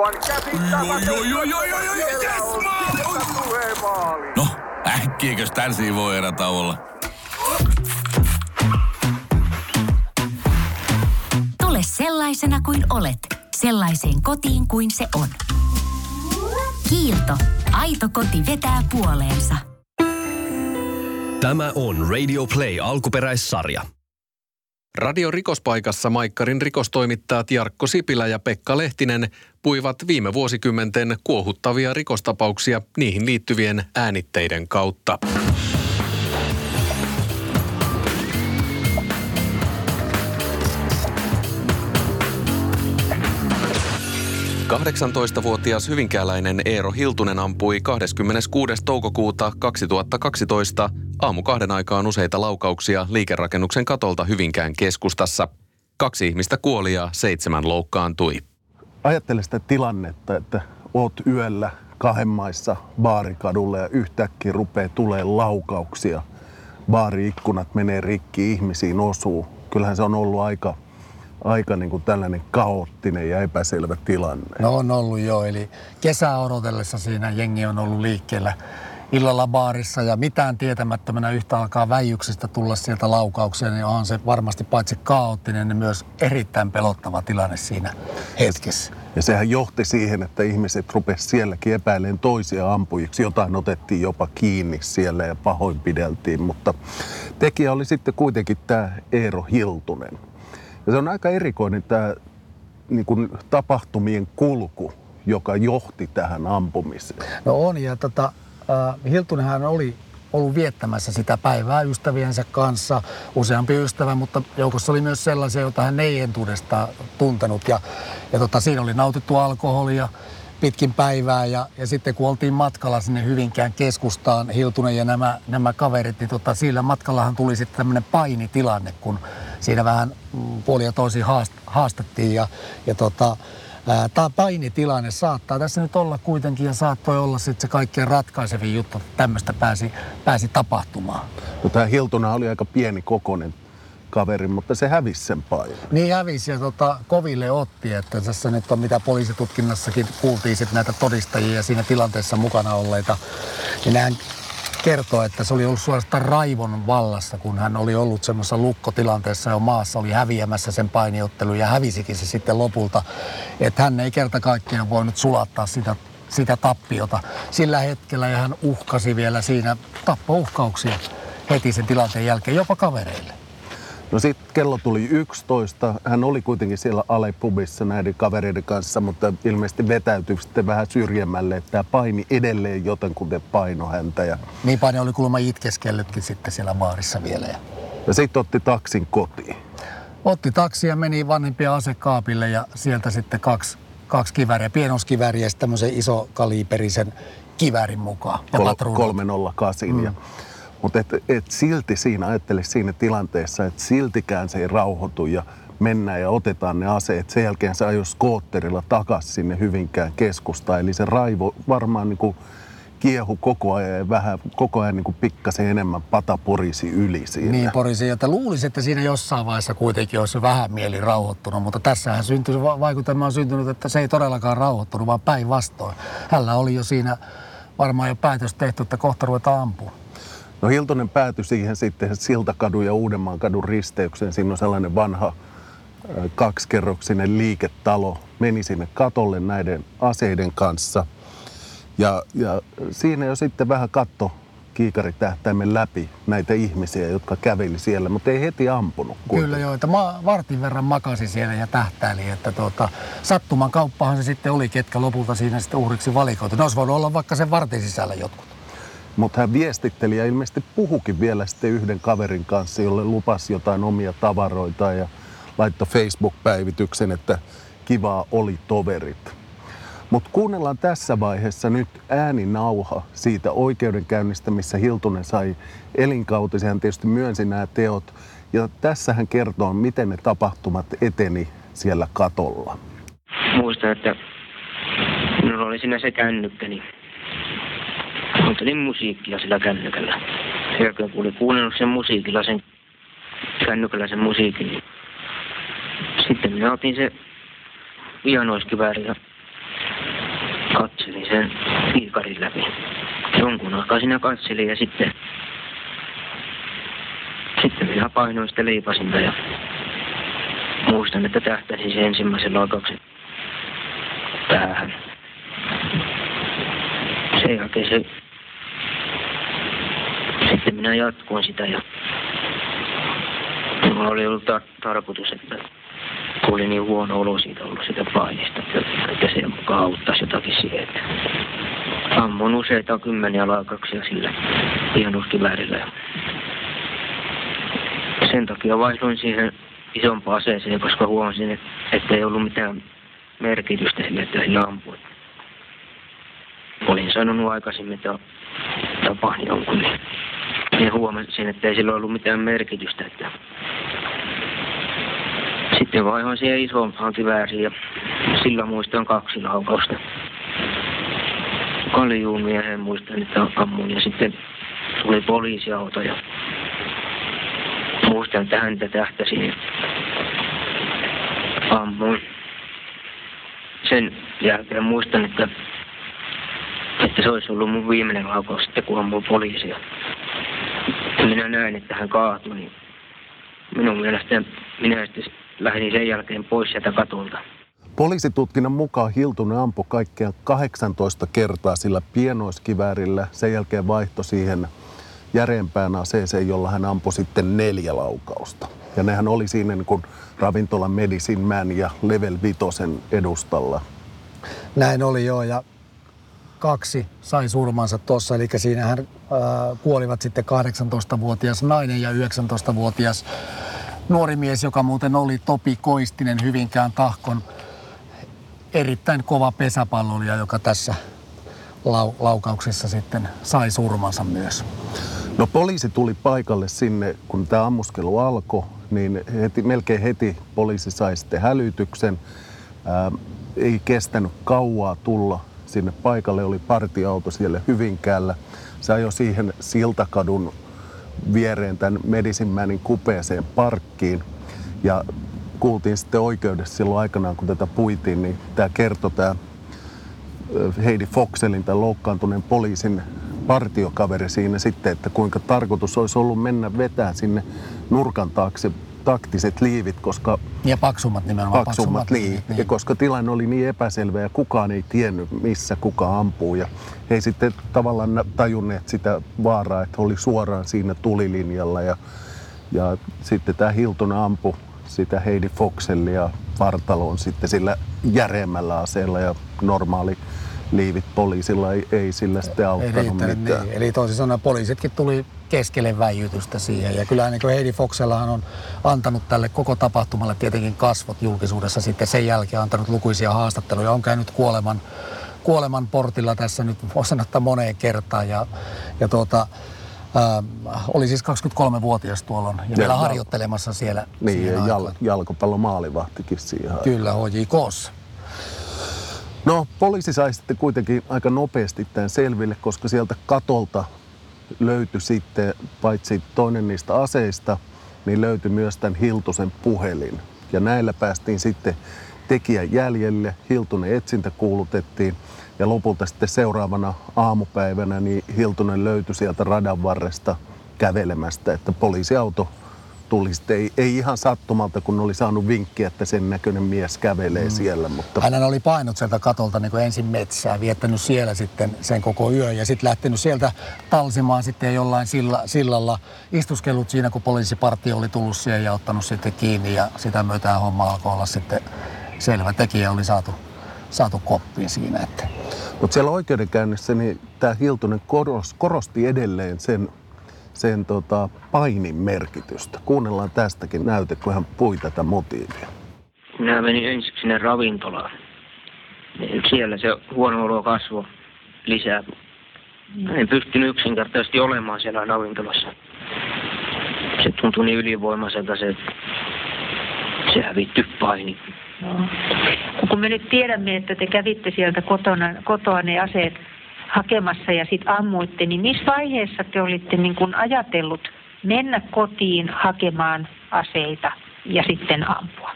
Aivan käsittämätöntä. No, äkkiäkös tän voi erätä olla? Tule sellaisena kuin olet, sellaiseen kotiin kuin se on. Kiilto. Aito koti vetää puoleensa. Tämä on Radio Play alkuperäissarja. Radio Rikospaikassa Maikkarin rikostoimittajat Jarkko Sipilä ja Pekka Lehtinen puivat viime vuosikymmenten kuohuttavia rikostapauksia niihin liittyvien äänitteiden kautta. 18-vuotias hyvinkääläinen Eero Hiltunen ampui 26. toukokuuta 2012 aamu kahden aikaan useita laukauksia liikerakennuksen katolta Hyvinkään keskustassa. Kaksi ihmistä kuoli ja seitsemän loukkaantui. Ajattele sitä tilannetta, että oot yöllä kahden maissa baarikadulla ja yhtäkkiä rupeaa tulee laukauksia. Baariikkunat menee rikki, ihmisiin osuu. Kyllähän se on ollut aika aika niin kuin tällainen kaoottinen ja epäselvä tilanne. No on ollut jo, eli kesää odotellessa siinä jengi on ollut liikkeellä illalla baarissa ja mitään tietämättömänä yhtä alkaa väijyksistä tulla sieltä laukauksia, niin onhan se varmasti paitsi kaoottinen, niin myös erittäin pelottava tilanne siinä hetkessä. Ja sehän johti siihen, että ihmiset rupesivat sielläkin epäilemään toisia ampujiksi. Jotain otettiin jopa kiinni siellä ja pahoinpideltiin, mutta tekijä oli sitten kuitenkin tämä Eero Hiltunen. Ja se on aika erikoinen tämä niin kuin tapahtumien kulku, joka johti tähän ampumiseen. No on, ja tota, äh, Hiltunenhan oli ollut viettämässä sitä päivää ystäviensä kanssa, useampi ystävä, mutta joukossa oli myös sellaisia, joita hän ei entuudestaan tuntenut. Ja, ja tota, siinä oli nautittu alkoholia pitkin päivää ja, ja sitten kun oltiin matkalla sinne Hyvinkään keskustaan, Hiltunen ja nämä, nämä kaverit, niin tota, sillä matkallahan tuli sitten tämmöinen painitilanne, kun siinä vähän mm, puolia toisiin haast, haastettiin ja, ja tota, Tämä painitilanne saattaa tässä nyt olla kuitenkin ja saattoi olla sitten se kaikkein ratkaisevin juttu, että tämmöistä pääsi, pääsi tapahtumaan. No, tämä Hiltuna oli aika pieni kokonen kaveri, mutta se hävisi sen painon. Niin hävisi ja tota, koville otti, että tässä nyt on mitä poliisitutkinnassakin kuultiin sitten näitä todistajia siinä tilanteessa mukana olleita. Niin kertoo, että se oli ollut suorastaan raivon vallassa, kun hän oli ollut semmoisessa lukkotilanteessa jo maassa, oli häviämässä sen painiottelu ja hävisikin se sitten lopulta. Että hän ei kerta kaikkiaan voinut sulattaa sitä, sitä tappiota sillä hetkellä ja hän uhkasi vielä siinä tappouhkauksia heti sen tilanteen jälkeen jopa kavereille. No sitten kello tuli 11. Hän oli kuitenkin siellä Alepubissa näiden kavereiden kanssa, mutta ilmeisesti vetäytyi sitten vähän syrjemmälle, että tämä paini edelleen jotenkin paino häntä. Ja... Niin paini oli kuulemma itkeskellytkin sitten siellä baarissa vielä. Ja, ja sitten otti taksin kotiin. Otti taksi ja meni vanhempia asekaapille ja sieltä sitten kaksi, kaksi kiväriä, pienoskivääriä ja tämmöisen isokaliiperisen kivärin mukaan. Ja Kol- 308. Mm. Ja mutta et, et silti siinä, ajattele siinä tilanteessa, että siltikään se ei rauhoitu ja mennään ja otetaan ne aseet. Sen jälkeen se ajoi skootterilla takaisin sinne Hyvinkään keskustaan. Eli se raivo varmaan niin kuin kiehu koko ajan ja vähän koko ajan niin kuin pikkasen enemmän pata porisi yli siinä. Niin porisi, että luulisi, että siinä jossain vaiheessa kuitenkin olisi vähän mieli rauhoittunut, mutta tässähän syntyi, vaikutelma on syntynyt, että se ei todellakaan rauhoittunut, vaan päinvastoin. Hänellä oli jo siinä varmaan jo päätös tehty, että kohta ruvetaan ampumaan. No Hiltonen päätyi siihen sitten Siltakadun ja Uudenmaan kadun risteykseen. Siinä on sellainen vanha kaksikerroksinen liiketalo. Meni sinne katolle näiden aseiden kanssa. Ja, ja siinä jo sitten vähän katto kiikaritähtäimen läpi näitä ihmisiä, jotka käveli siellä, mutta ei heti ampunut. Kuitenkin. Kyllä joo, että ma- vartin verran makasi siellä ja tähtäili, että tuota, sattuman kauppahan se sitten oli, ketkä lopulta siinä sitten uhriksi valikoitu. Ne olisi voinut olla vaikka sen vartin sisällä jotkut. Mutta hän viestitteli ja ilmeisesti puhukin vielä sitten yhden kaverin kanssa, jolle lupasi jotain omia tavaroita ja laittoi Facebook-päivityksen, että kivaa oli toverit. Mutta kuunnellaan tässä vaiheessa nyt ääninauha siitä oikeudenkäynnistä, missä Hiltunen sai elinkautisen. Hän tietysti myönsi nämä teot. Ja tässä hän kertoo, miten ne tapahtumat eteni siellä katolla. Muistan, että minulla oli siinä se kännykkäni. Kuuntelin musiikkia sillä kännykällä. Sen jälkeen kun oli kuunnellut sen musiikilla, sen kännykällä sen musiikin, niin sitten minä otin se vianoiskivääri ja katselin sen piikarin läpi. Jonkun aikaa siinä katselin ja sitten, sitten minä painoin sitä leipasinta ja muistan, että tähtäsin sen ensimmäisen laukauksen päähän. Sen jälkeen se, minä jatkoin sitä ja mulla oli ollut tar- tarkoitus, että kun oli niin huono olo siitä ollut sitä painista, että, se mukaan auttaisi jotakin siihen, että ammun useita kymmeniä laukauksia sillä pienuuskiväärillä. Ja sen takia vaihdoin siihen isompaan aseeseen, koska huomasin, että ei ollut mitään merkitystä sille, että sillä ampui. Olin sanonut aikaisemmin, että tapahtui jonkun, niin ja huomasin, että ei sillä ollut mitään merkitystä. Että sitten vaihoin siihen isompaan kivääriin ja sillä muistan kaksi laukausta. Kaljuun miehen muistan, että ammun ja sitten tuli poliisiauto ja muistan, että häntä tähtäsin ja ammuin. Sen jälkeen muistan, että, että se olisi ollut mun viimeinen laukaus sitten, kun ammuin poliisia. Minä näin, että hän kaatui, niin minun mielestä minä sitten lähdin sen jälkeen pois sieltä katolta. Poliisitutkinnan mukaan Hiltunen ampui kaikkiaan 18 kertaa sillä pienoiskiväärillä. Sen jälkeen vaihto siihen järeempään aseeseen, jolla hän ampui sitten neljä laukausta. Ja nehän oli siinä niin kuin ravintolan Medicine Man ja Level Vitosen edustalla. Näin oli joo ja kaksi sai surmansa tuossa, eli siinähän äh, kuolivat sitten 18-vuotias nainen ja 19-vuotias nuori mies, joka muuten oli Topi Koistinen Hyvinkään tahkon erittäin kova pesäpallolija, joka tässä lau- laukauksessa sitten sai surmansa myös. No poliisi tuli paikalle sinne, kun tämä ammuskelu alkoi, niin heti, melkein heti poliisi sai sitten hälytyksen. Ää, ei kestänyt kauaa tulla sinne paikalle, oli partiauto siellä Hyvinkäällä. Se ajoi siihen Siltakadun viereen tämän Medicinemanin kupeeseen parkkiin. Ja kuultiin sitten oikeudessa silloin aikanaan, kun tätä puitiin, niin tämä kertoi tämä Heidi Foxelin, tämän loukkaantuneen poliisin partiokaveri siinä sitten, että kuinka tarkoitus olisi ollut mennä vetää sinne nurkan taakse taktiset liivit, koska Ja paksummat nimenomaan. paksummat liivit, niin. ja koska tilanne oli niin epäselvä ja kukaan ei tiennyt, missä kuka ampuu. Ja he ei sitten tavallaan tajunneet sitä vaaraa, että oli suoraan siinä tulilinjalla. Ja, ja sitten tämä Hilton ampui sitä Heidi Foxellia vartaloon sitten sillä järeämmällä aseella ja normaali liivit poliisilla ei, ei sillä sitten auttanut riittänyt, mitään. niin. Eli toisin sanoen poliisitkin tuli keskelle väijytystä siihen. Ja kyllä niin Heidi Foxellahan on antanut tälle koko tapahtumalle tietenkin kasvot julkisuudessa sitten sen jälkeen antanut lukuisia haastatteluja. On käynyt kuoleman, kuoleman portilla tässä nyt voisi sanoa, että moneen kertaan. Ja, ja tuota, ää, oli siis 23-vuotias tuolloin ja, vielä ja- harjoittelemassa siellä. Niin, ja jal, jalkapallomaalivahtikin siihen. Kyllä, HJKssa. No poliisi sai sitten kuitenkin aika nopeasti tämän selville, koska sieltä katolta löytyi sitten paitsi toinen niistä aseista, niin löytyi myös tämän Hiltusen puhelin. Ja näillä päästiin sitten tekijän jäljelle. Hiltunen etsintä kuulutettiin ja lopulta sitten seuraavana aamupäivänä niin Hiltunen löytyi sieltä radan varresta kävelemästä, että poliisiauto tuli sitten, ei, ei ihan sattumalta, kun oli saanut vinkkiä, että sen näköinen mies kävelee mm. siellä, mutta Hän oli painut sieltä katolta niin kuin ensin metsää, viettänyt siellä sitten sen koko yön ja sitten lähtenyt sieltä talsimaan sitten jollain silla, sillalla, istuskellut siinä, kun poliisipartio oli tullut siihen ja ottanut sitten kiinni ja sitä myötä homma alkoi olla sitten selvä. Tekijä oli saatu, saatu koppiin siinä. Että. Mutta siellä oikeudenkäynnissä niin tämä Hiltunen koros, korosti edelleen sen, sen tota, painin merkitystä. Kuunnellaan tästäkin näyte, kun hän pui tätä motiivia. Minä menin ensiksi sinne ravintolaan. Niin Siellä se huono olo kasvoi lisää. En pystynyt yksinkertaisesti olemaan siellä ravintolassa. Se tuntui niin ylivoimaiselta se, se hävitty paini. Kun me nyt tiedämme, että te kävitte sieltä kotona, kotoa ne aseet hakemassa ja sitten ammuitte, niin missä vaiheessa te olitte niin kun ajatellut mennä kotiin hakemaan aseita ja sitten ampua?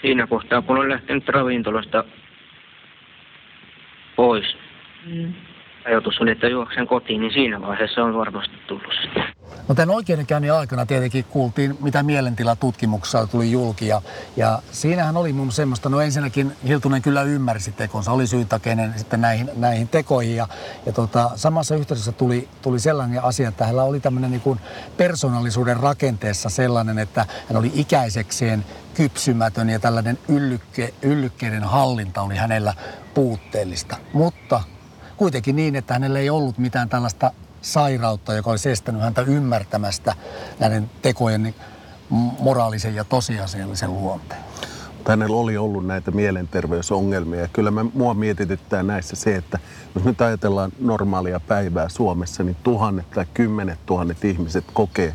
Siinä kohtaa, kun olen lähtenyt ravintolasta pois. Mm. Ajatus oli, että juoksen kotiin, niin siinä vaiheessa on varmasti tullut sitten. No tämän oikeudenkäynnin aikana tietenkin kuultiin, mitä mielentilatutkimuksessa tuli julki. Ja, ja siinähän oli mun semmoista, no ensinnäkin Hiltunen kyllä ymmärsi tekonsa, oli syytakeinen sitten näihin, näihin tekoihin. Ja, ja tota, samassa yhteydessä tuli, tuli sellainen asia, että hänellä oli tämmöinen niin kuin persoonallisuuden rakenteessa sellainen, että hän oli ikäisekseen kypsymätön ja tällainen yllykke, yllykkeiden hallinta oli hänellä puutteellista. Mutta kuitenkin niin, että hänellä ei ollut mitään tällaista sairautta, joka olisi estänyt häntä ymmärtämästä näiden tekojen niin moraalisen ja tosiasiallisen luonteen. Hänellä oli ollut näitä mielenterveysongelmia ja kyllä me, mua mietityttää näissä se, että jos nyt ajatellaan normaalia päivää Suomessa, niin tuhannet tai kymmenet tuhannet ihmiset kokee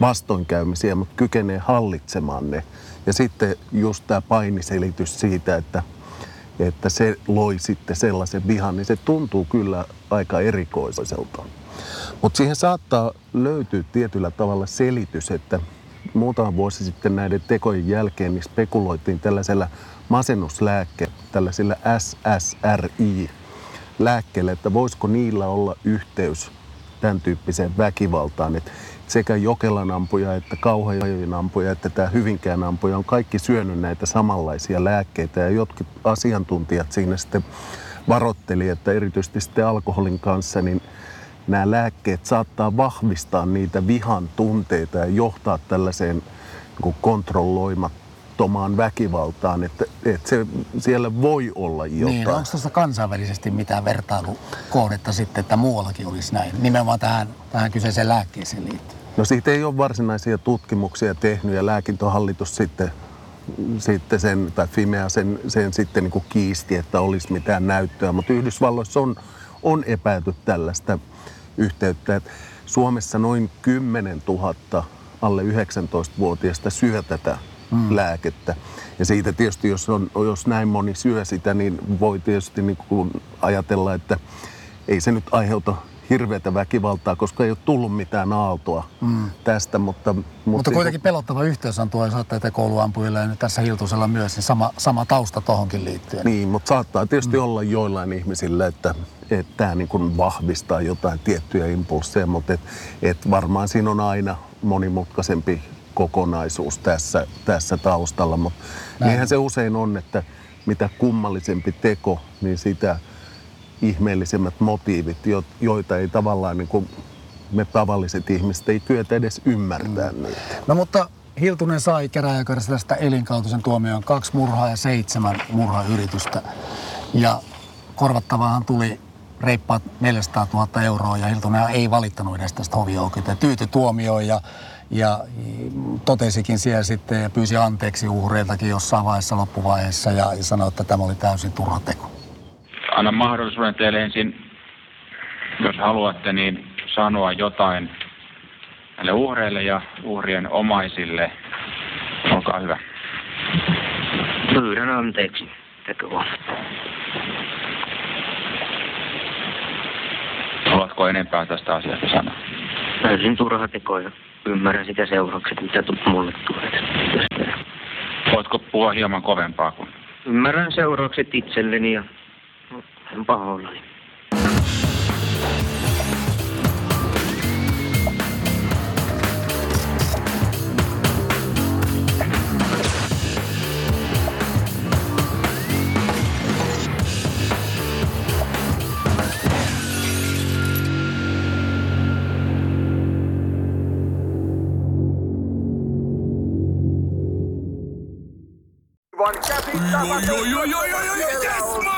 vastoinkäymisiä, mutta kykenee hallitsemaan ne. Ja sitten just tämä painiselitys siitä, että että se loi sitten sellaisen vihan, niin se tuntuu kyllä aika erikoiselta. Mutta siihen saattaa löytyä tietyllä tavalla selitys, että muutama vuosi sitten näiden tekojen jälkeen niin spekuloitiin tällaisella masennuslääkkeellä, tällaisilla SSRI-lääkkeillä, että voisiko niillä olla yhteys tämän tyyppiseen väkivaltaan. Että sekä Jokelan ampuja että Kauhajoen ampuja että tämä Hyvinkään ampuja on kaikki syönyt näitä samanlaisia lääkkeitä ja jotkut asiantuntijat siinä sitten varoitteli, että erityisesti sitten alkoholin kanssa niin nämä lääkkeet saattaa vahvistaa niitä vihan tunteita ja johtaa tällaiseen niin kontrolloimattomaan väkivaltaan, että, että se, siellä voi olla jotain. Niin, onko tuossa kansainvälisesti mitään vertailukohdetta sitten, että muuallakin olisi näin, nimenomaan tähän, tähän kyseiseen lääkkeeseen liittyen? No siitä ei ole varsinaisia tutkimuksia tehnyt ja lääkintohallitus sitten, sitten sen, tai Fimea sen, sen sitten niin kuin kiisti, että olisi mitään näyttöä, mutta Yhdysvalloissa on, on epäilty tällaista yhteyttä. Että Suomessa noin 10 000 alle 19-vuotiaista syö tätä mm. lääkettä. Ja siitä tietysti, jos, on, jos näin moni syö sitä, niin voi tietysti niin kuin ajatella, että ei se nyt aiheuta hirveätä väkivaltaa, koska ei ole tullut mitään aaltoa mm. tästä. Mutta, mutta, mutta kuitenkin pelottava yhteys on tuo saattaa kouluampujilla ja nyt tässä Hiltusella myös niin sama, sama tausta tuohonkin liittyen. Niin, mutta saattaa tietysti mm. olla joillain ihmisillä, että, että tämä niin kuin vahvistaa jotain tiettyjä impulseja, mutta et, et varmaan siinä on aina monimutkaisempi kokonaisuus tässä, tässä taustalla. Mutta niinhän se usein on, että mitä kummallisempi teko, niin sitä – ihmeellisemmät motiivit, joita ei tavallaan niin kuin me tavalliset ihmiset ei kyetä edes ymmärtää mm. niitä. No mutta Hiltunen sai käräjäkarissa tästä elinkautisen tuomioon kaksi murhaa ja seitsemän murhayritystä. Ja korvattavaahan tuli reippaat 400 000 euroa ja Hiltunen ei valittanut edes tästä hovioikeutta. Tyyty tuomioon ja, ja totesikin siellä sitten ja pyysi anteeksi uhreiltakin jossain vaiheessa loppuvaiheessa ja, ja sanoi, että tämä oli täysin turha teko annan mahdollisuuden teille ensin, jos haluatte, niin sanoa jotain näille uhreille ja uhrien omaisille. Olkaa hyvä. Pyydän anteeksi tekoa. Haluatko enempää tästä asiasta sanoa? Täysin turha teko ja ymmärrän sitä seuraukset, mitä mulle tulee. Voitko puhua hieman kovempaa kuin? Ymmärrän seuraukset itselleni ja Bowling. Yo, yo, yo, yo, yo, yo!